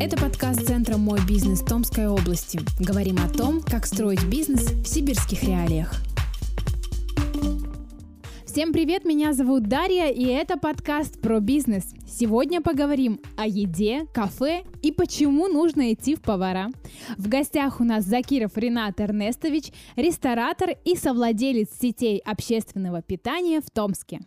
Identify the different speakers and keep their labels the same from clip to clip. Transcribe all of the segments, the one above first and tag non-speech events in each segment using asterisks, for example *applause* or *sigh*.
Speaker 1: Это подкаст Центра «Мой бизнес» Томской области. Говорим о том, как строить бизнес в сибирских реалиях. Всем привет, меня зовут Дарья, и это подкаст про бизнес. Сегодня поговорим о еде, кафе и почему нужно идти в повара. В гостях у нас Закиров Ренат Эрнестович, ресторатор и совладелец сетей общественного питания в Томске.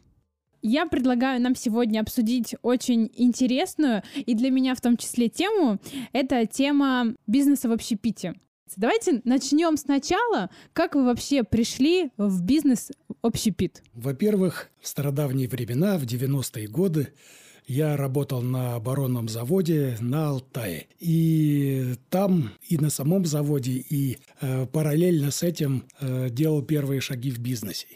Speaker 1: Я предлагаю нам сегодня обсудить очень интересную и для меня в том числе тему. Это тема бизнеса в общепите. Давайте начнем сначала. Как вы вообще пришли в бизнес общепит?
Speaker 2: Во-первых, в стародавние времена, в 90-е годы, я работал на оборонном заводе на Алтае. И там, и на самом заводе, и э, параллельно с этим э, делал первые шаги в бизнесе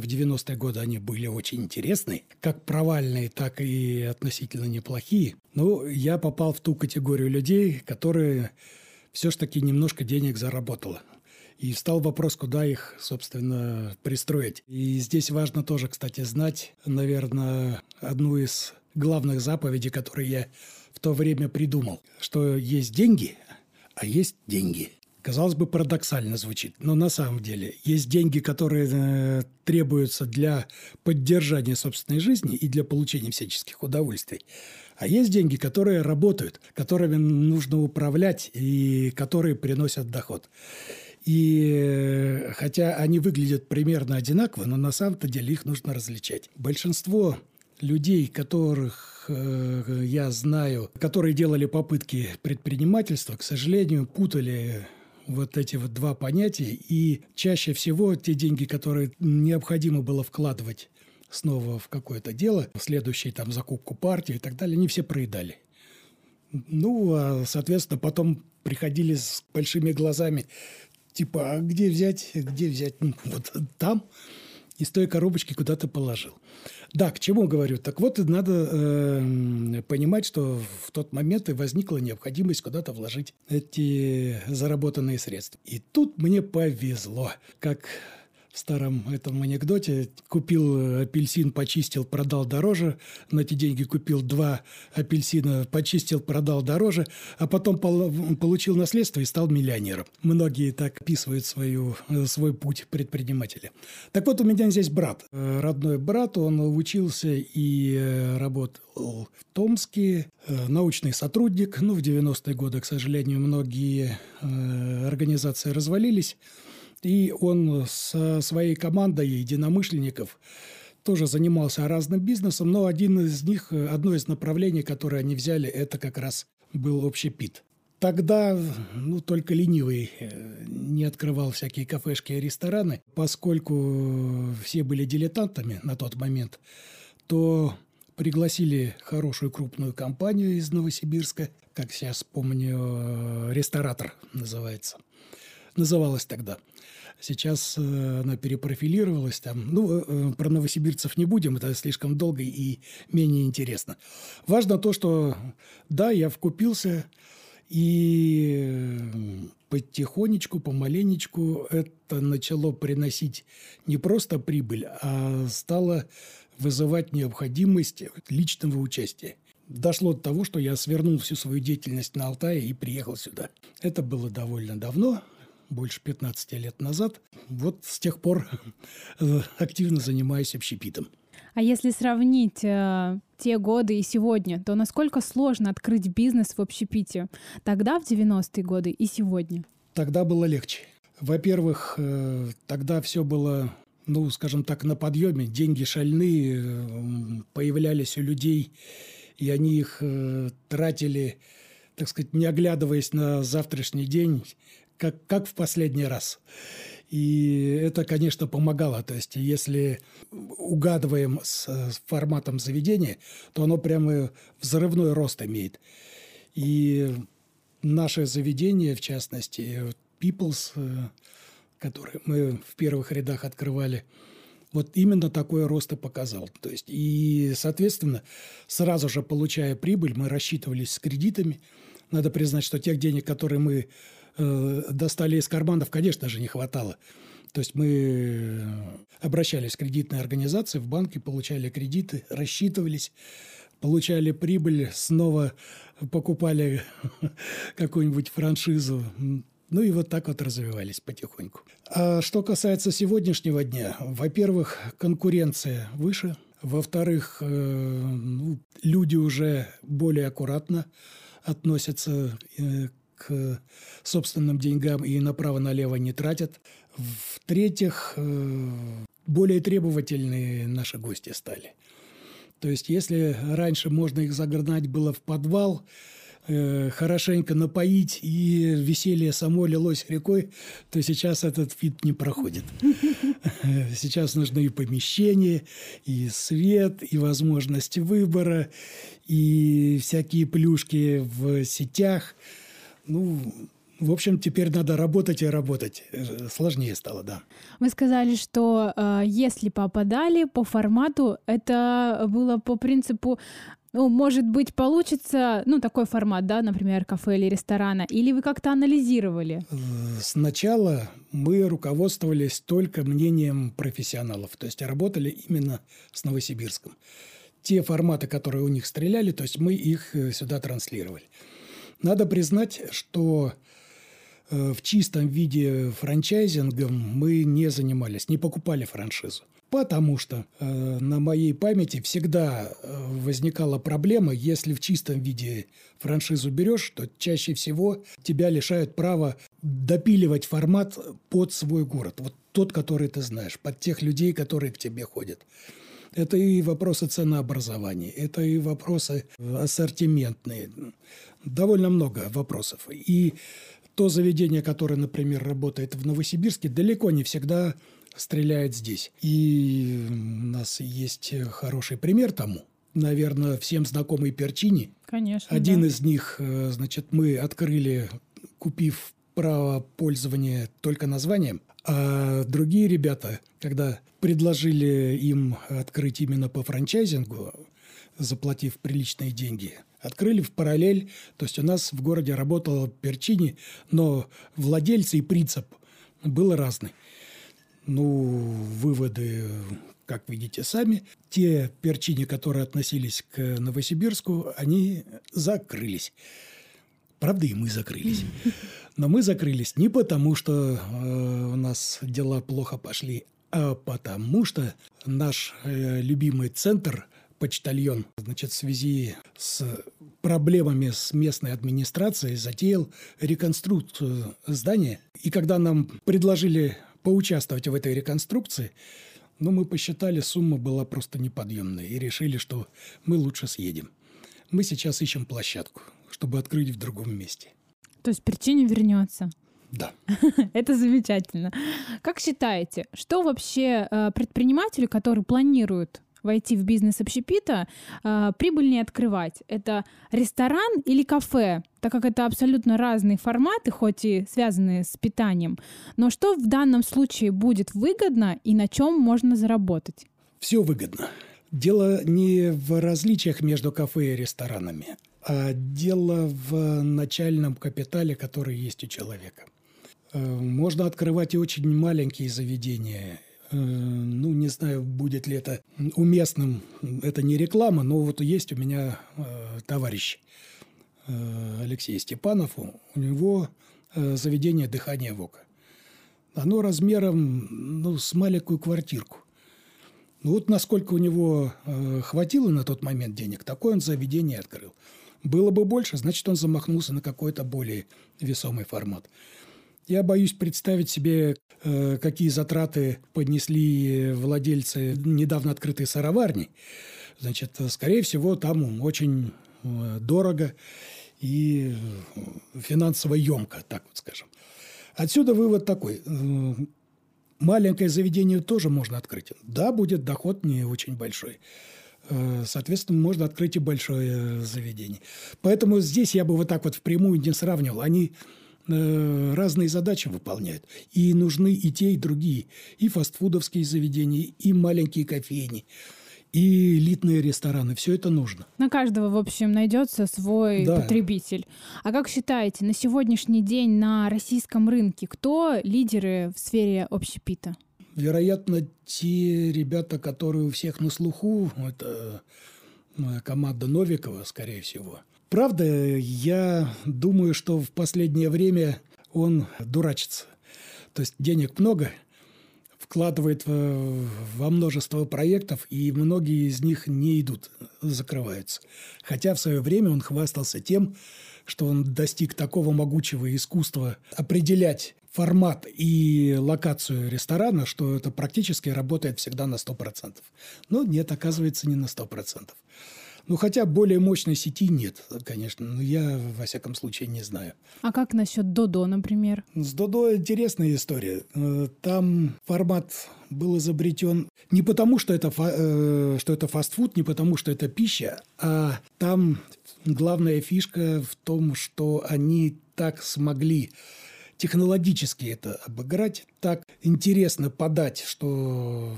Speaker 2: в 90-е годы они были очень интересны, как провальные, так и относительно неплохие. Но я попал в ту категорию людей, которые все-таки немножко денег заработала. И встал вопрос, куда их, собственно, пристроить. И здесь важно тоже, кстати, знать, наверное, одну из главных заповедей, которые я в то время придумал, что есть деньги, а есть деньги. Казалось бы, парадоксально звучит, но на самом деле есть деньги, которые э, требуются для поддержания собственной жизни и для получения всяческих удовольствий. А есть деньги, которые работают, которыми нужно управлять и которые приносят доход. И э, хотя они выглядят примерно одинаково, но на самом-то деле их нужно различать. Большинство людей, которых э, я знаю, которые делали попытки предпринимательства, к сожалению, путали вот эти вот два понятия, и чаще всего те деньги, которые необходимо было вкладывать снова в какое-то дело, в следующий там закупку партии и так далее, они все проедали. Ну, а, соответственно, потом приходили с большими глазами, типа, а где взять, где взять? Ну, вот там из той коробочки куда-то положил. Да, к чему говорю? Так вот, надо э, понимать, что в тот момент и возникла необходимость куда-то вложить эти заработанные средства. И тут мне повезло, как в старом этом анекдоте. Купил апельсин, почистил, продал дороже, на эти деньги купил два апельсина, почистил, продал дороже, а потом получил наследство и стал миллионером. Многие так описывают свою, свой путь предпринимателя. Так вот, у меня здесь брат, родной брат, он учился и э, работал в Томске, э, научный сотрудник, ну, в 90-е годы, к сожалению, многие э, организации развалились, и он со своей командой единомышленников тоже занимался разным бизнесом, но один из них, одно из направлений, которое они взяли, это как раз был общепит. Тогда ну, только ленивый э, не открывал всякие кафешки и рестораны, поскольку все были дилетантами на тот момент, то пригласили хорошую крупную компанию из Новосибирска, как сейчас помню, э, ресторатор называется. Называлась тогда – Сейчас э, она перепрофилировалась там. Ну, э, э, про новосибирцев не будем, это слишком долго и менее интересно. Важно то, что да, я вкупился, и потихонечку, помаленечку это начало приносить не просто прибыль, а стало вызывать необходимость личного участия. Дошло до того, что я свернул всю свою деятельность на Алтае и приехал сюда. Это было довольно давно, больше 15 лет назад. Вот с тех пор *laughs* активно занимаюсь общепитом.
Speaker 1: А если сравнить э, те годы и сегодня, то насколько сложно открыть бизнес в общепите? Тогда, в 90-е годы и сегодня?
Speaker 2: Тогда было легче. Во-первых, э, тогда все было, ну, скажем так, на подъеме. Деньги шальные э, появлялись у людей, и они их э, тратили, так сказать, не оглядываясь на завтрашний день, как, как в последний раз. И это, конечно, помогало. То есть, если угадываем с, с форматом заведения, то оно прямо взрывной рост имеет. И наше заведение, в частности, People's, э, который мы в первых рядах открывали, вот именно такой рост и показал. То есть, и, соответственно, сразу же получая прибыль, мы рассчитывались с кредитами. Надо признать, что тех денег, которые мы Э, достали из карманов, конечно же, не хватало. То есть мы э, обращались в кредитные организации, в банки, получали кредиты, рассчитывались, получали прибыль, снова покупали *laughs* какую-нибудь франшизу. Ну и вот так вот развивались потихоньку. А что касается сегодняшнего дня, во-первых, конкуренция выше, во-вторых, э, ну, люди уже более аккуратно относятся э, к собственным деньгам и направо-налево не тратят. В-третьих, э, более требовательные наши гости стали. То есть, если раньше можно их загнать было в подвал, э, хорошенько напоить, и веселье само лилось рекой, то сейчас этот вид не проходит. *laughs* Сейчас нужны и помещения, и свет, и возможность выбора, и всякие плюшки в сетях. Ну, в общем, теперь надо работать и работать. Э, сложнее стало, да.
Speaker 1: Вы сказали, что э, если попадали по формату, это было по принципу ну, может быть, получится, ну, такой формат, да, например, кафе или ресторана, или вы как-то анализировали? Э,
Speaker 2: сначала мы руководствовались только мнением профессионалов, то есть работали именно с Новосибирском. Те форматы, которые у них стреляли, то есть мы их э, сюда транслировали. Надо признать, что э, в чистом виде франчайзингом мы не занимались, не покупали франшизу. Потому что э, на моей памяти всегда э, возникала проблема, если в чистом виде франшизу берешь, то чаще всего тебя лишают права допиливать формат под свой город. Вот тот, который ты знаешь, под тех людей, которые к тебе ходят. Это и вопросы ценообразования, это и вопросы ассортиментные. Довольно много вопросов. И то заведение, которое, например, работает в Новосибирске, далеко не всегда стреляет здесь. И у нас есть хороший пример тому. Наверное, всем знакомый Перчини.
Speaker 1: Конечно.
Speaker 2: Один
Speaker 1: да.
Speaker 2: из них, э, значит, мы открыли, купив право пользования только названием, а другие ребята, когда предложили им открыть именно по франчайзингу, заплатив приличные деньги, открыли в параллель. То есть у нас в городе работал Перчини, но владельцы и принцип был разный. Ну, выводы, как видите сами, те перчини, которые относились к Новосибирску, они закрылись. Правда, и мы закрылись. Но мы закрылись не потому, что э, у нас дела плохо пошли, а потому что наш э, любимый центр почтальон, значит, в связи с проблемами с местной администрацией затеял реконструкцию здания. И когда нам предложили поучаствовать в этой реконструкции, но мы посчитали, сумма была просто неподъемная и решили, что мы лучше съедем. Мы сейчас ищем площадку, чтобы открыть в другом месте.
Speaker 1: То есть причина вернется?
Speaker 2: Да. *laughs*
Speaker 1: Это замечательно. Как считаете, что вообще э, предприниматели, которые планируют войти в бизнес общепита, э, прибыльнее открывать? Это ресторан или кафе? Так как это абсолютно разные форматы, хоть и связанные с питанием. Но что в данном случае будет выгодно и на чем можно заработать?
Speaker 2: Все выгодно. Дело не в различиях между кафе и ресторанами, дело в начальном капитале, который есть у человека. Э, можно открывать и очень маленькие заведения, Э, ну, не знаю, будет ли это уместным, это не реклама, но вот есть у меня э, товарищ Алексей Степанов, у него заведение «Дыхание Вока». Оно размером ну, с маленькую квартирку. Ну вот насколько у него хватило на тот момент денег, такое он заведение открыл. Было бы больше, значит, он замахнулся на какой-то более весомый формат. Я боюсь представить себе, э, какие затраты поднесли владельцы недавно открытой сыроварни. Значит, скорее всего, там очень э, дорого и финансово емко, так вот скажем. Отсюда вывод такой. Э, маленькое заведение тоже можно открыть. Да, будет доход не очень большой. Соответственно, можно открыть и большое заведение. Поэтому здесь я бы вот так вот впрямую не сравнивал. Они Э, разные задачи выполняют. И нужны и те, и другие. И фастфудовские заведения, и маленькие кофейни и элитные рестораны. Все это нужно.
Speaker 1: На каждого, в общем, найдется свой да. потребитель. А как считаете, на сегодняшний день на российском рынке кто лидеры в сфере общепита?
Speaker 2: Вероятно, те ребята, которые у всех на слуху, это команда Новикова, скорее всего. Правда, я думаю, что в последнее время он дурачится. То есть денег много, вкладывает во множество проектов, и многие из них не идут, закрываются. Хотя в свое время он хвастался тем, что он достиг такого могучего искусства определять формат и локацию ресторана, что это практически работает всегда на 100%. Но нет, оказывается, не на 100%. Ну, хотя более мощной сети нет, конечно. Но я, во всяком случае, не знаю.
Speaker 1: А как насчет Додо, например?
Speaker 2: С Додо интересная история. Э, там формат был изобретен не потому, что это, э, что это фастфуд, не потому, что это пища, а там главная фишка в том, что они так смогли технологически это обыграть, так интересно подать, что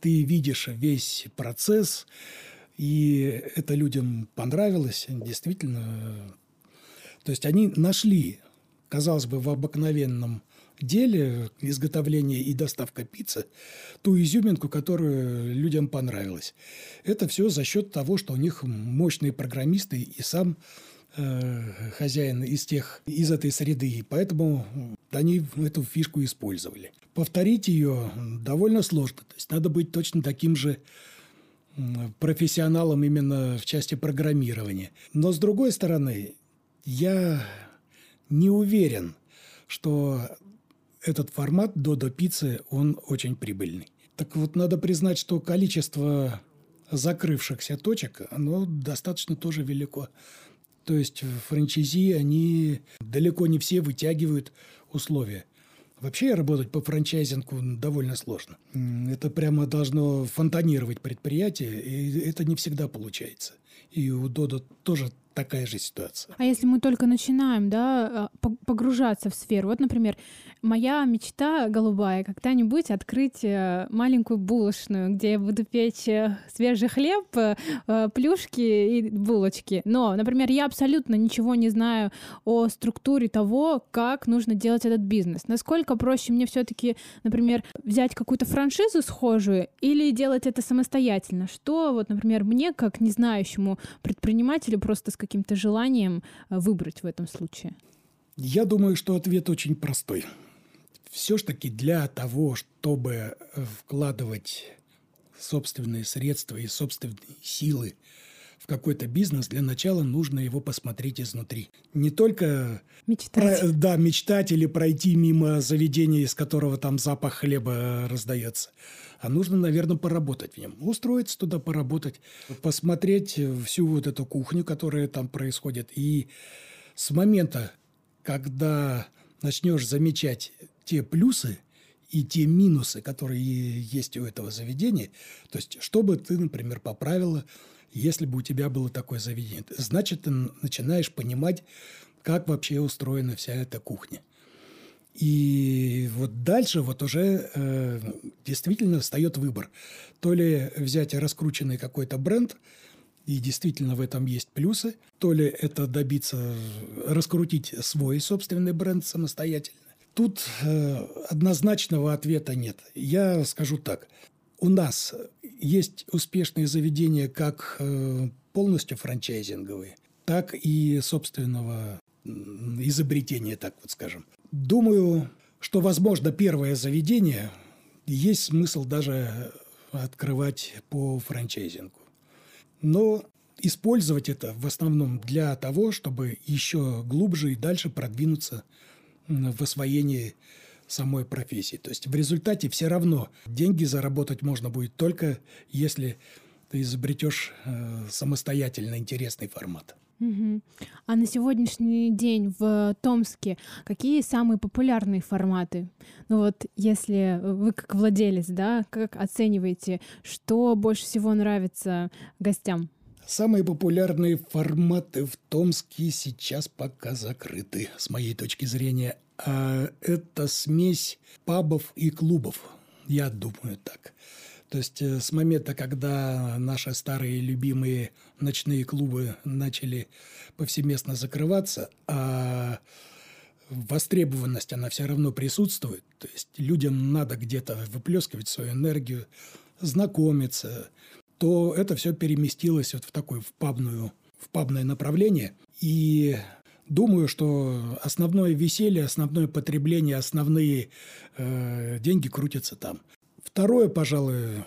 Speaker 2: ты видишь весь процесс, и это людям понравилось, действительно. То есть они нашли, казалось бы, в обыкновенном деле изготовления и доставка пиццы ту изюминку, которую людям понравилась. Это все за счет того, что у них мощные программисты и сам хозяин из тех из этой среды, поэтому они эту фишку использовали. Повторить ее довольно сложно, то есть надо быть точно таким же профессионалом именно в части программирования. Но с другой стороны, я не уверен, что этот формат Додо пиццы, он очень прибыльный. Так вот, надо признать, что количество закрывшихся точек, оно достаточно тоже велико. То есть франчайзи, они далеко не все вытягивают условия. Вообще работать по франчайзингу довольно сложно. Это прямо должно фонтанировать предприятие, и это не всегда получается. И у Додо тоже такая же ситуация.
Speaker 1: А если мы только начинаем, да, а, погружаться в сферу, вот, например, моя мечта голубая когда-нибудь открыть э, маленькую булочную, где я буду печь э, свежий хлеб, э, плюшки и булочки. Но, например, я абсолютно ничего не знаю о структуре того, как нужно делать этот бизнес. Насколько проще мне все-таки, например, взять какую-то франшизу схожую или делать это самостоятельно? Что, вот, например, мне, как не знающему предпринимателю, просто с каким-то желанием выбрать в этом случае?
Speaker 2: Я думаю, что ответ очень простой все-таки для того, чтобы э, вкладывать собственные средства и собственные силы в какой-то бизнес, для начала нужно его посмотреть изнутри. Не только
Speaker 1: мечтать,
Speaker 2: про, да, мечтать или пройти мимо заведения, из которого там запах хлеба раздается, а нужно, наверное, поработать в нем, устроиться туда, поработать, посмотреть всю вот эту кухню, которая там происходит. И с момента, когда начнешь замечать те плюсы и те минусы, которые есть у этого заведения, то есть, что бы ты, например, поправила, если бы у тебя было такое заведение, значит, ты начинаешь понимать, как вообще устроена вся эта кухня. И вот дальше вот уже э, действительно встает выбор. То ли взять раскрученный какой-то бренд, и действительно в этом есть плюсы, то ли это добиться, раскрутить свой собственный бренд самостоятельно, Тут э, однозначного ответа нет. Я скажу так. У нас есть успешные заведения как э, полностью франчайзинговые, так и собственного изобретения, так вот скажем. Думаю, что, возможно, первое заведение есть смысл даже открывать по франчайзингу. Но использовать это в основном для того, чтобы еще глубже и дальше продвинуться в освоении самой профессии. То есть в результате все равно деньги заработать можно будет только если ты изобретешь э, самостоятельно интересный формат.
Speaker 1: Угу. А на сегодняшний день в Томске какие самые популярные форматы? Ну вот, если вы как владелец, да, как оцениваете, что больше всего нравится гостям?
Speaker 2: Самые популярные форматы в Томске сейчас пока закрыты, с моей точки зрения. А это смесь пабов и клубов, я думаю так. То есть э, с момента, когда наши старые любимые ночные клубы начали повсеместно закрываться, а востребованность, она все равно присутствует. То есть людям надо где-то выплескивать свою энергию, знакомиться, то это все переместилось вот в такое в пабную, в пабное направление. И думаю, что основное веселье, основное потребление, основные э, деньги крутятся там. Второе, пожалуй,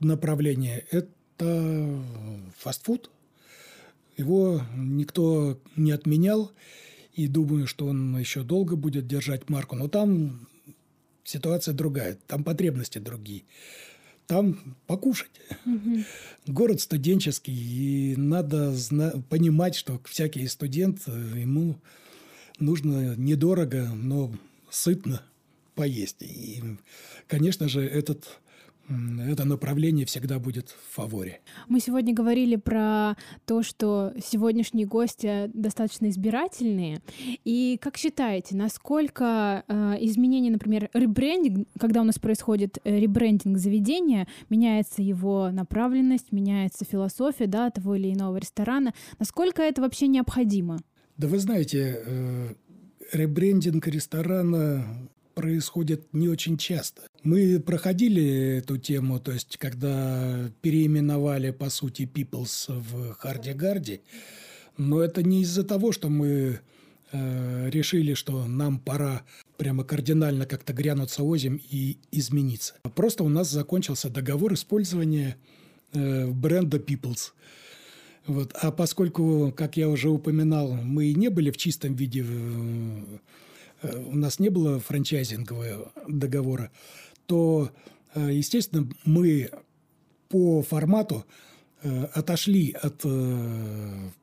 Speaker 2: направление – это фастфуд. Его никто не отменял, и думаю, что он еще долго будет держать марку. Но там ситуация другая, там потребности другие там покушать. Угу. Город студенческий, и надо понимать, что всякий студент, э, ему нужно недорого, но сытно поесть. И, конечно же, этот это направление всегда будет в фаворе.
Speaker 1: Мы сегодня говорили про то, что сегодняшние гости достаточно избирательные. И как считаете, насколько э, изменение, например, ребрендинг, когда у нас происходит э, ребрендинг заведения, меняется его направленность, меняется философия да, того или иного ресторана, насколько это вообще необходимо?
Speaker 2: Да вы знаете, э, ребрендинг ресторана происходит не очень часто. Мы проходили эту тему, то есть когда переименовали, по сути, Peoples в Харди-Гарди, но это не из-за того, что мы э, решили, что нам пора прямо кардинально как-то грянуться озим и измениться. Просто у нас закончился договор использования э, бренда Peoples. Вот. А поскольку, как я уже упоминал, мы не были в чистом виде Э, у нас не было франчайзингового договора, то, э, естественно, мы по формату э, отошли от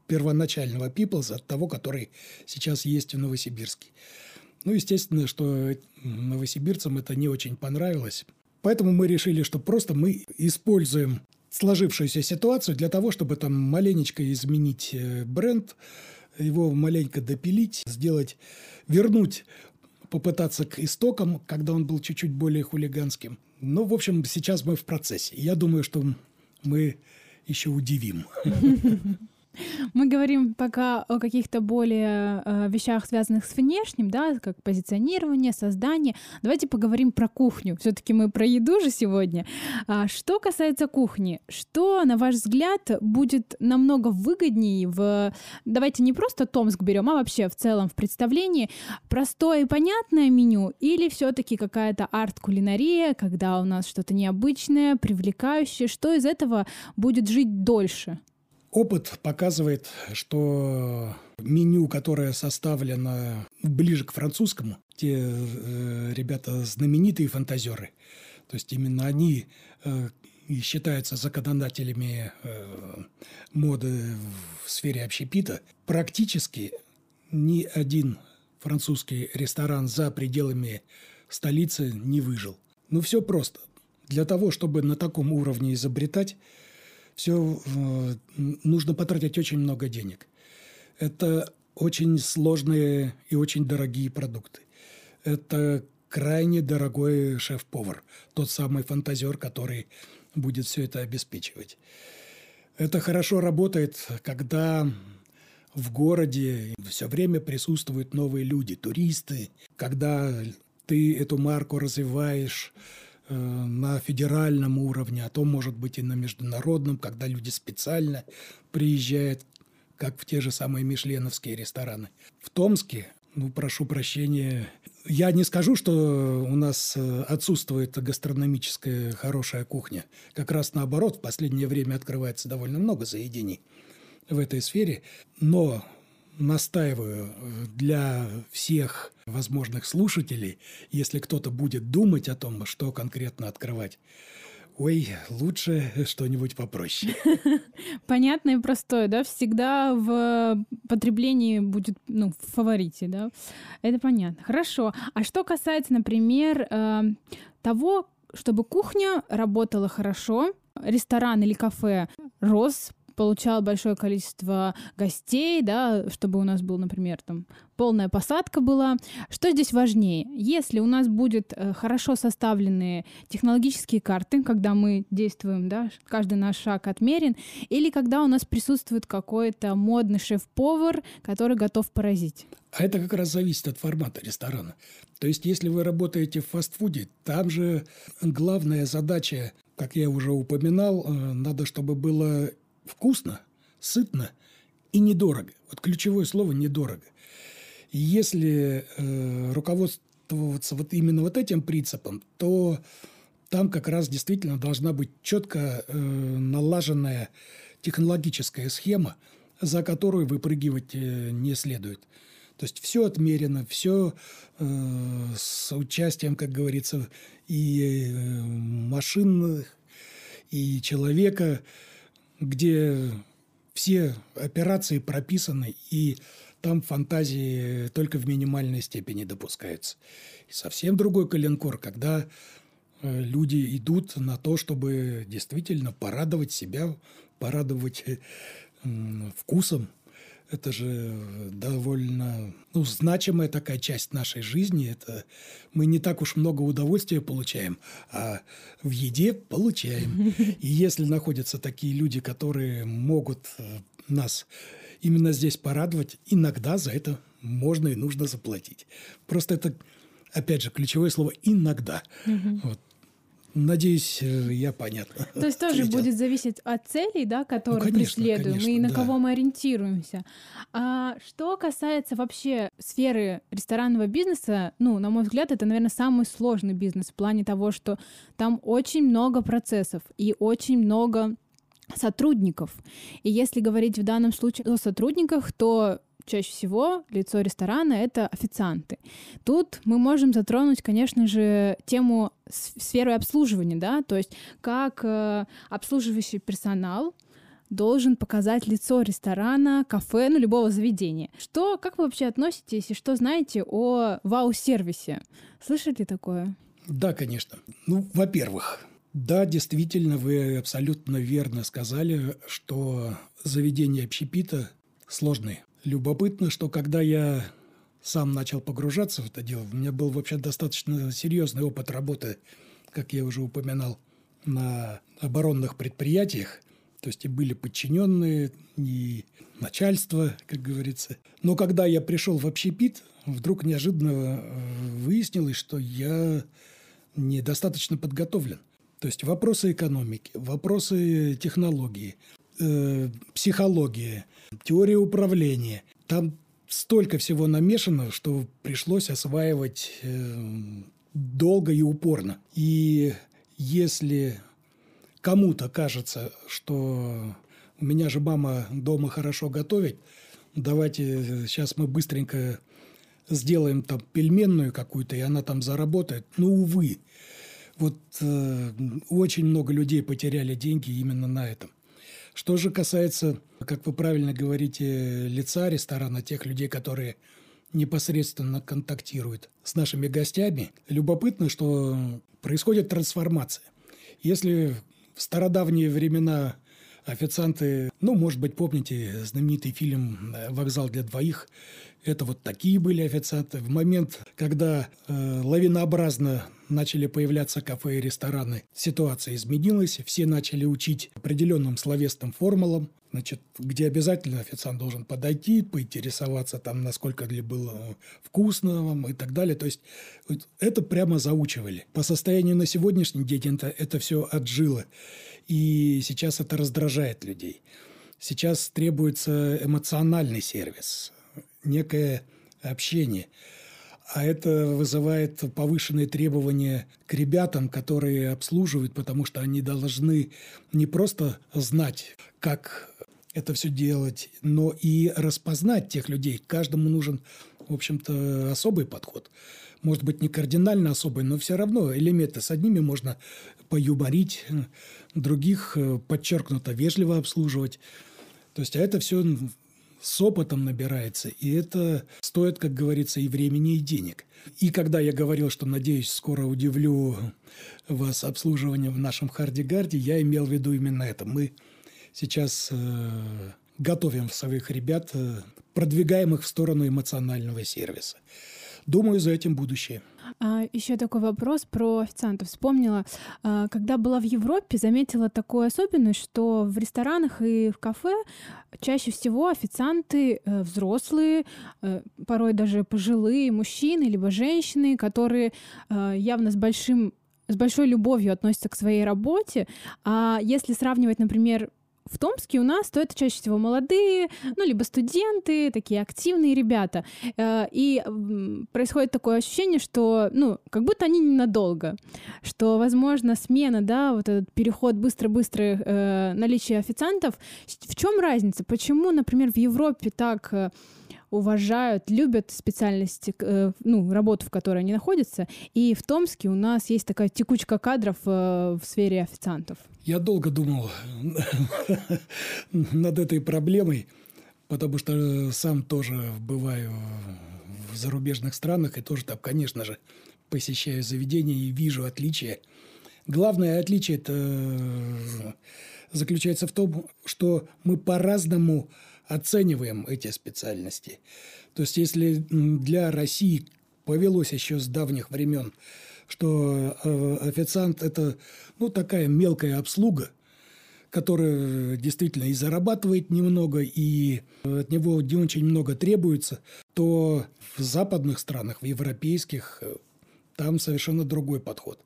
Speaker 2: первоначального People's, от того, который сейчас есть в Новосибирске. Ну, естественно, что новосибирцам это не очень понравилось. Поэтому мы решили, что просто мы используем сложившуюся ситуацию для того, чтобы там маленечко изменить бренд, его маленько допилить, сделать, вернуть, попытаться к истокам, когда он был чуть-чуть более хулиганским. Ну, в общем, сейчас мы в процессе. Я думаю, что мы еще удивим. *laughs* *laughs*
Speaker 1: Мы говорим пока о каких-то более э, вещах, связанных с внешним, да, как позиционирование, создание. Давайте поговорим про кухню. Все-таки мы про еду же сегодня. А, что касается кухни, что, на ваш взгляд, будет намного выгоднее в... Давайте не просто Томск берем, а вообще в целом в представлении. Простое и понятное меню или все-таки какая-то арт-кулинария, когда у нас что-то необычное, привлекающее? Что из этого будет жить дольше?
Speaker 2: Опыт показывает, что меню, которое составлено ближе к французскому, те э, ребята знаменитые фантазеры, то есть именно они э, считаются законодателями э, моды в сфере общепита, практически ни один французский ресторан за пределами столицы не выжил. Ну, все просто. Для того, чтобы на таком уровне изобретать, все э, нужно потратить очень много денег. Это очень сложные и очень дорогие продукты. Это крайне дорогой шеф-повар, тот самый фантазер, который будет все это обеспечивать. Это хорошо работает, когда в городе все время присутствуют новые люди, туристы, когда ты эту марку развиваешь, на федеральном уровне, а то, может быть, и на международном, когда люди специально приезжают, как в те же самые мишленовские рестораны. В Томске, ну, прошу прощения, я не скажу, что у нас э, отсутствует гастрономическая хорошая кухня. Как раз наоборот, в последнее время открывается довольно много заведений в этой сфере. Но настаиваю э, для всех возможных слушателей, если кто-то будет думать о том, что конкретно открывать, Ой, лучше что-нибудь попроще. *laughs*
Speaker 1: Понятно и простое, да? Всегда в потреблении будет, ну, в фаворите, да? Это понятно. Хорошо. А что касается, например, э, того, чтобы кухня работала хорошо, ресторан или кафе рос, получал большое количество гостей, да, чтобы у нас был, например, там полная посадка была. Что здесь важнее? Если у нас будет э, хорошо составленные технологические карты, когда мы действуем, да, каждый наш шаг отмерен, или когда у нас присутствует какой-то модный шеф-повар, который готов поразить?
Speaker 2: А это как раз зависит от формата ресторана. То есть, если вы работаете в фастфуде, там же главная задача как я уже упоминал, э, надо, чтобы было вкусно, сытно и недорого. Вот ключевое слово «недорого». Если э, руководствоваться вот именно вот этим принципом, то там как раз действительно должна быть четко э, налаженная технологическая схема, за которую выпрыгивать э, не следует. То есть все отмерено, все э, с участием, как говорится, и э, машин, и человека, где все операции прописаны, и там фантазии только в минимальной степени допускаются. И совсем другой коленкор, когда э, люди идут на то, чтобы действительно порадовать себя, порадовать э, вкусом, это же довольно ну, значимая такая часть нашей жизни. Это мы не так уж много удовольствия получаем, а в еде получаем. *laughs* И если находятся такие люди, которые могут э, нас именно здесь порадовать, иногда за это можно и нужно заплатить. Просто это, опять же, ключевое слово «иногда». Угу. Вот. Надеюсь, э, я понятно.
Speaker 1: То есть тоже ответил. будет зависеть от целей, да, которые ну, конечно, преследуем, конечно, и на да. кого мы ориентируемся. А что касается вообще сферы ресторанного бизнеса, ну, на мой взгляд, это, наверное, самый сложный бизнес в плане того, что там очень много процессов и очень много сотрудников. И если говорить в данном случае о сотрудниках, то чаще всего лицо ресторана — это официанты. Тут мы можем затронуть, конечно же, тему сферы обслуживания, да, то есть как э, обслуживающий персонал должен показать лицо ресторана, кафе, ну, любого заведения. Что, как вы вообще относитесь и что знаете о вау-сервисе? Слышали такое?
Speaker 2: Да, конечно. Ну, во-первых, да, действительно, вы абсолютно верно сказали, что заведения общепита сложные. Любопытно, что когда я сам начал погружаться в это дело, у меня был вообще достаточно серьезный опыт работы, как я уже упоминал, на оборонных предприятиях. То есть и были подчиненные, и начальство, как говорится. Но когда я пришел в общепит, вдруг неожиданно э, выяснилось, что я недостаточно подготовлен. То есть вопросы экономики, вопросы технологии, э, психологии, теория управления. Там столько всего намешано, что пришлось осваивать э, долго и упорно. И если кому-то кажется, что у меня же мама дома хорошо готовит, давайте сейчас мы быстренько сделаем там пельменную какую-то, и она там заработает. Ну, увы. Вот э, очень много людей потеряли деньги именно на этом. Что же касается, как вы правильно говорите, лица ресторана, тех людей, которые непосредственно контактируют с нашими гостями, любопытно, что происходит трансформация. Если в стародавние времена официанты, ну, может быть, помните знаменитый фильм «Вокзал для двоих», это вот такие были официанты. В момент, когда э, лавинообразно начали появляться кафе и рестораны, ситуация изменилась, все начали учить определенным словесным формулам, значит, где обязательно официант должен подойти, поинтересоваться там, насколько ли было вкусно вам и так далее. То есть это прямо заучивали. По состоянию на сегодняшний день это, это все отжило. И сейчас это раздражает людей. Сейчас требуется эмоциональный сервис, некое общение – а это вызывает повышенные требования к ребятам, которые обслуживают, потому что они должны не просто знать, как это все делать, но и распознать тех людей. Каждому нужен, в общем-то, особый подход. Может быть, не кардинально особый, но все равно элементы с одними можно поюборить, других подчеркнуто вежливо обслуживать. То есть, а это все с опытом набирается, и это стоит, как говорится, и времени, и денег. И когда я говорил, что, надеюсь, скоро удивлю вас обслуживанием в нашем Хардигарде, я имел в виду именно это. Мы сейчас э, готовим своих ребят, э, продвигаем их в сторону эмоционального сервиса. Думаю, за этим будущее.
Speaker 1: А, еще такой вопрос про официантов. Вспомнила, а, когда была в Европе, заметила такую особенность, что в ресторанах и в кафе чаще всего официанты э, взрослые, э, порой даже пожилые мужчины либо женщины, которые э, явно с большим с большой любовью относятся к своей работе. А если сравнивать, например, в Томске у нас, то это чаще всего молодые, ну, либо студенты, такие активные ребята. Э, и происходит такое ощущение, что, ну, как будто они ненадолго, что, возможно, смена, да, вот этот переход быстро-быстро э, наличие официантов. В чем разница? Почему, например, в Европе так э, уважают, любят специальности, э, ну, работу, в которой они находятся. И в Томске у нас есть такая текучка кадров э, в сфере официантов.
Speaker 2: Я долго думал над этой проблемой, потому что сам тоже бываю в зарубежных странах и тоже там, конечно же, посещаю заведения и вижу отличия. Главное отличие это заключается в том, что мы по-разному оцениваем эти специальности. То есть, если для России повелось еще с давних времен, что э, официант – это ну, такая мелкая обслуга, которая действительно и зарабатывает немного, и от него не очень много требуется, то в западных странах, в европейских, э, там совершенно другой подход.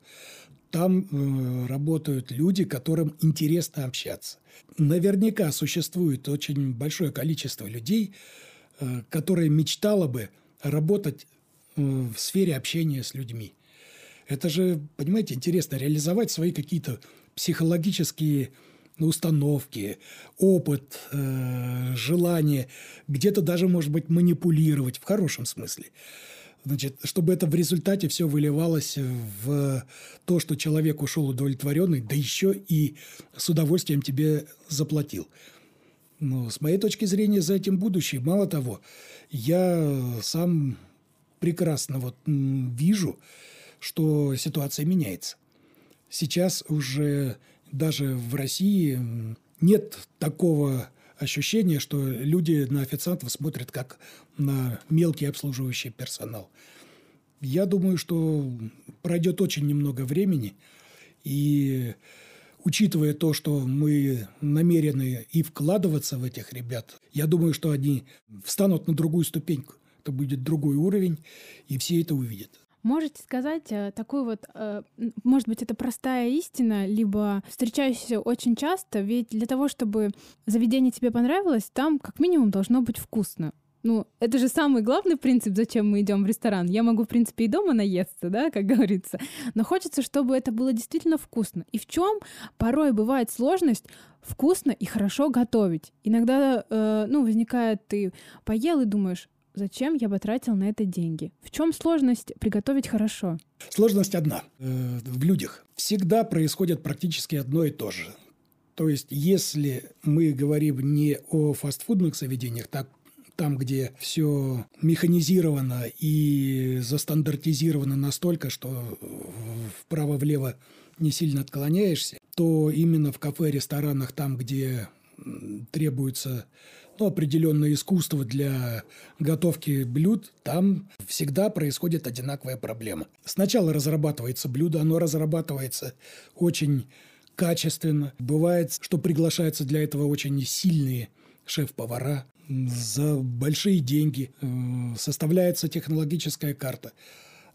Speaker 2: Там э, работают люди, которым интересно общаться. Наверняка существует очень большое количество людей, э, которые мечтало бы работать э, в сфере общения с людьми. Это же, понимаете, интересно реализовать свои какие-то психологические установки, опыт, э, желание, где-то даже, может быть, манипулировать в хорошем смысле. Значит, чтобы это в результате все выливалось в то, что человек ушел удовлетворенный, да еще и с удовольствием тебе заплатил. Ну, с моей точки зрения, за этим будущее. Мало того, я сам прекрасно вот вижу, что ситуация меняется. Сейчас уже даже в России нет такого ощущение, что люди на официантов смотрят как на мелкий обслуживающий персонал. Я думаю, что пройдет очень немного времени, и учитывая то, что мы намерены и вкладываться в этих ребят, я думаю, что они встанут на другую ступеньку. Это будет другой уровень, и все это увидят.
Speaker 1: Можете сказать э, такую вот, э, может быть, это простая истина, либо встречающаяся очень часто, ведь для того, чтобы заведение тебе понравилось, там как минимум должно быть вкусно. Ну, это же самый главный принцип, зачем мы идем в ресторан. Я могу, в принципе, и дома наесться, да, как говорится. Но хочется, чтобы это было действительно вкусно. И в чем порой бывает сложность вкусно и хорошо готовить. Иногда, э, ну, возникает, ты поел и думаешь, Зачем я потратил на это деньги? В чем сложность приготовить хорошо?
Speaker 2: Сложность одна. Э, в людях. Всегда происходит практически одно и то же. То есть, если мы говорим не о фастфудных заведениях, так там, где все механизировано и застандартизировано настолько, что вправо-влево не сильно отклоняешься, то именно в кафе, ресторанах, там, где требуется ну, определенное искусство для готовки блюд, там всегда происходит одинаковая проблема. Сначала разрабатывается блюдо, оно разрабатывается очень качественно. Бывает, что приглашаются для этого очень сильные шеф-повара за большие деньги. Э, составляется технологическая карта.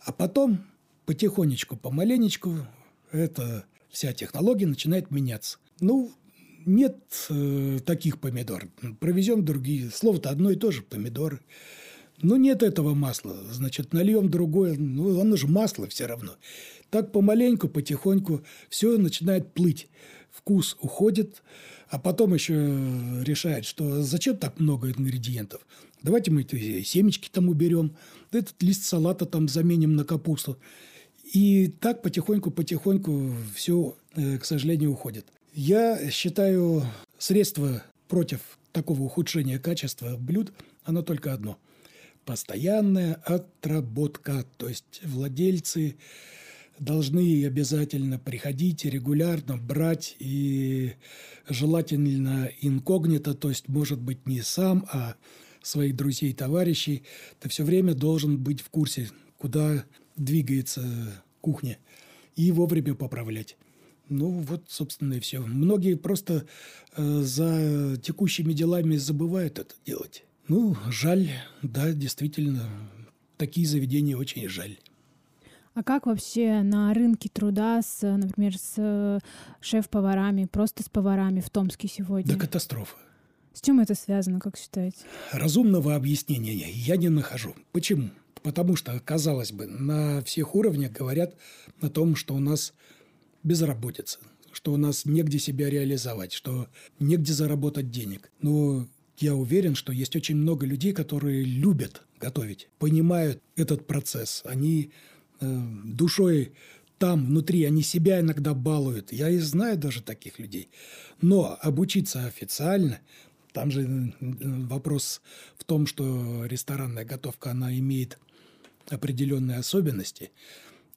Speaker 2: А потом потихонечку, помаленечку, эта вся технология начинает меняться. Ну, нет э, таких помидор. Провезем другие. Слово-то одно и то же – помидоры. Ну, нет этого масла. Значит, нальем другое. Ну, оно же масло все равно. Так помаленьку, потихоньку все начинает плыть. Вкус уходит, а потом еще решает, что зачем так много ингредиентов? Давайте мы эти семечки там уберем, этот лист салата там заменим на капусту. И так потихоньку-потихоньку все, э, к сожалению, уходит. Я считаю, средство против такого ухудшения качества блюд, оно только одно. Постоянная отработка. То есть владельцы должны обязательно приходить регулярно, брать и желательно инкогнито, то есть, может быть, не сам, а своих друзей, товарищей. Ты все время должен быть в курсе, куда двигается кухня, и вовремя поправлять. Ну, вот, собственно, и все. Многие просто э, за текущими делами забывают это делать. Ну, жаль, да, действительно, такие заведения очень жаль.
Speaker 1: А как вообще на рынке труда, с, например, с шеф-поварами, просто с поварами в Томске сегодня?
Speaker 2: Да катастрофа.
Speaker 1: С чем это связано, как считаете?
Speaker 2: Разумного объяснения я не нахожу. Почему? Потому что, казалось бы, на всех уровнях говорят о том, что у нас безработица, что у нас негде себя реализовать, что негде заработать денег. Но я уверен, что есть очень много людей, которые любят готовить, понимают этот процесс. Они э, душой там, внутри, они себя иногда балуют. Я и знаю даже таких людей. Но обучиться официально, там же вопрос в том, что ресторанная готовка, она имеет определенные особенности.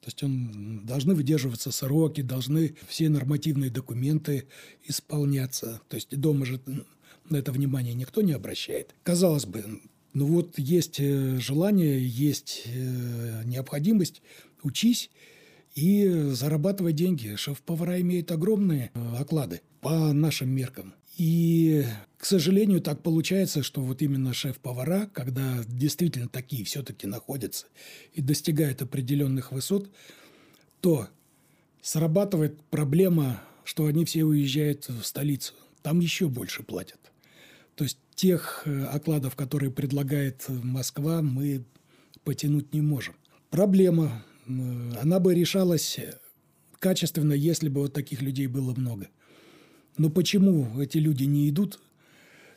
Speaker 2: То есть он, должны выдерживаться сроки, должны все нормативные документы исполняться. То есть дома же на это внимание никто не обращает. Казалось бы, ну вот есть э, желание, есть э, необходимость, учись и зарабатывай деньги. Шеф-повара имеют огромные э, оклады по нашим меркам. И, к сожалению, так получается, что вот именно шеф-повара, когда действительно такие все-таки находятся и достигают определенных высот, то срабатывает проблема, что они все уезжают в столицу. Там еще больше платят. То есть тех э, окладов, которые предлагает Москва, мы потянуть не можем. Проблема, она бы решалась качественно, если бы вот таких людей было много – но почему эти люди не идут,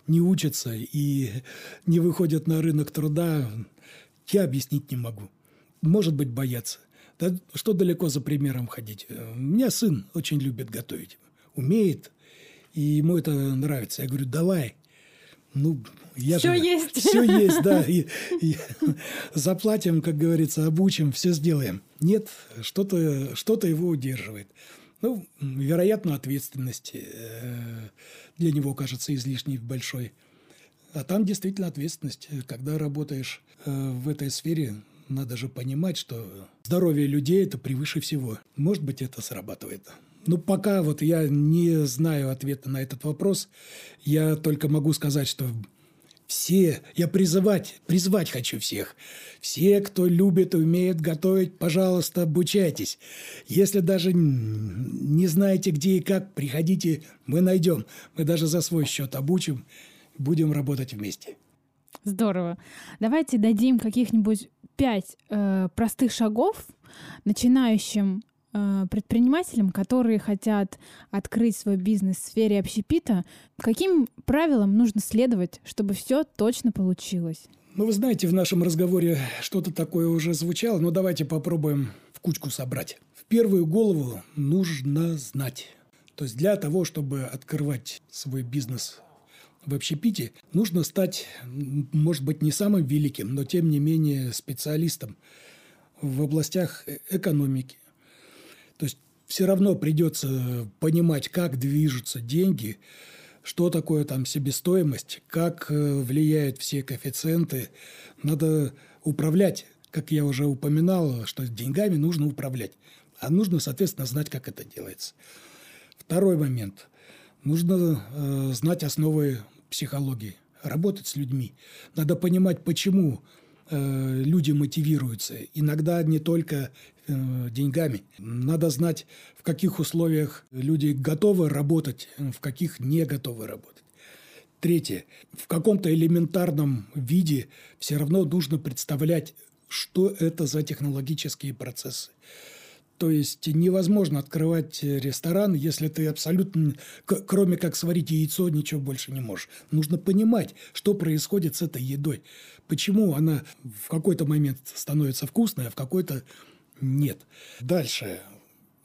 Speaker 2: не учатся и не выходят на рынок труда, я объяснить не могу. Может быть, боятся. Да что далеко за примером ходить? У меня сын очень любит готовить. Умеет, и ему это нравится. Я говорю, давай. Ну, я
Speaker 1: все же, есть.
Speaker 2: Все есть, да. *laughs* И, и заплатим, как говорится, обучим, все сделаем. Нет, что-то что его удерживает. Ну, вероятно, ответственность э, для него кажется излишней большой. А там действительно ответственность. Когда работаешь э, в этой сфере, надо же понимать, что здоровье людей – это превыше всего. Может быть, это срабатывает. Ну, пока вот я не знаю ответа на этот вопрос. Я только могу сказать, что все, я призывать, призвать хочу всех. Все, кто любит и умеет готовить, пожалуйста, обучайтесь. Если даже не знаете, где и как, приходите, мы найдем. Мы даже за свой счет обучим, будем работать вместе.
Speaker 1: Здорово. Давайте дадим каких-нибудь пять э, простых шагов начинающим предпринимателям, которые хотят открыть свой бизнес в сфере общепита, каким правилам нужно следовать, чтобы все точно получилось?
Speaker 2: Ну, вы знаете, в нашем разговоре что-то такое уже звучало, но давайте попробуем в кучку собрать. В первую голову нужно знать. То есть для того, чтобы открывать свой бизнес в общепите, нужно стать, может быть, не самым великим, но тем не менее специалистом в областях э, экономики, то есть все равно придется понимать, как движутся деньги, что такое там себестоимость, как э, влияют все коэффициенты. Надо управлять, как я уже упоминал, что деньгами нужно управлять. А нужно, соответственно, знать, как это делается. Второй момент. Нужно э, знать основы психологии, работать с людьми. Надо понимать, почему Э, люди мотивируются. Иногда не только деньгами. Надо знать, в каких условиях люди готовы работать, в каких не готовы работать. Третье. В каком-то элементарном виде все равно нужно представлять, что это за технологические процессы. То есть невозможно открывать ресторан, если ты абсолютно, кроме как сварить яйцо, ничего больше не можешь. Нужно понимать, что происходит с этой едой. Почему она в какой-то момент становится вкусной, а в какой-то нет. Дальше.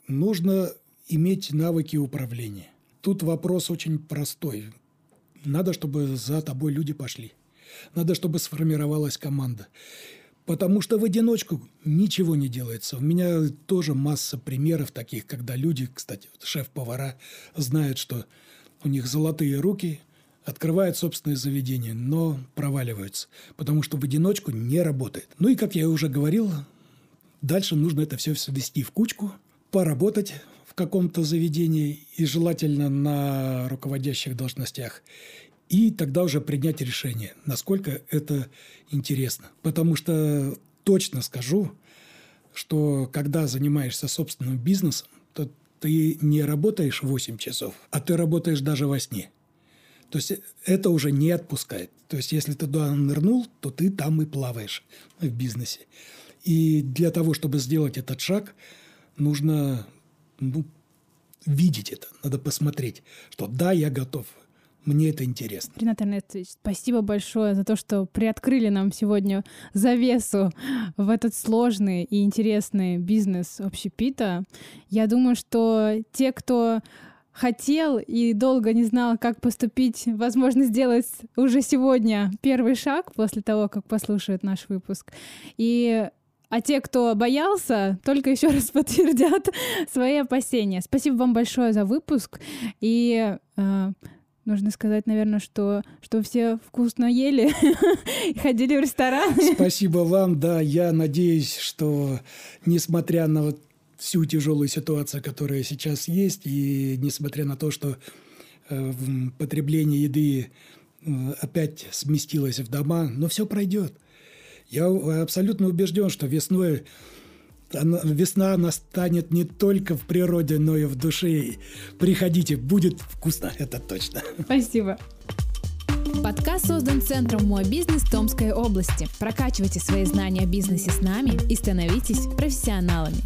Speaker 2: Нужно иметь навыки управления. Тут вопрос очень простой. Надо, чтобы за тобой люди пошли. Надо, чтобы сформировалась команда. Потому что в одиночку ничего не делается. У меня тоже масса примеров таких, когда люди, кстати, шеф-повара, знают, что у них золотые руки, открывают собственное заведение, но проваливаются, потому что в одиночку не работает. Ну и, как я уже говорил, дальше нужно это все свести в кучку, поработать в каком-то заведении и желательно на руководящих должностях и тогда уже принять решение, насколько это интересно. Потому что точно скажу, что когда занимаешься собственным бизнесом, то ты не работаешь 8 часов, а ты работаешь даже во сне. То есть это уже не отпускает. То есть если ты туда нырнул, то ты там и плаваешь в бизнесе. И для того, чтобы сделать этот шаг, нужно ну, видеть это, надо посмотреть, что да, я готов, мне это интересно.
Speaker 1: Ренат Эрнестович, спасибо большое за то, что приоткрыли нам сегодня завесу в этот сложный и интересный бизнес общепита. Я думаю, что те, кто хотел и долго не знал, как поступить, возможно, сделать уже сегодня первый шаг после того, как послушают наш выпуск. И а те, кто боялся, только еще раз подтвердят свои опасения. Спасибо вам большое за выпуск. И э, нужно сказать, наверное, что, что все вкусно ели *laughs* и ходили в ресторан.
Speaker 2: Спасибо вам. Да, я надеюсь, что несмотря на вот всю тяжелую ситуацию, которая сейчас есть, и несмотря на то, что э, потребление еды э, опять сместилось в дома, но все пройдет. Я абсолютно убежден, что весной она, весна настанет не только в природе, но и в душе. Приходите, будет вкусно, это точно.
Speaker 1: Спасибо.
Speaker 3: Подкаст создан Центром «Мой бизнес» Томской области. Прокачивайте свои знания о бизнесе с нами и становитесь профессионалами.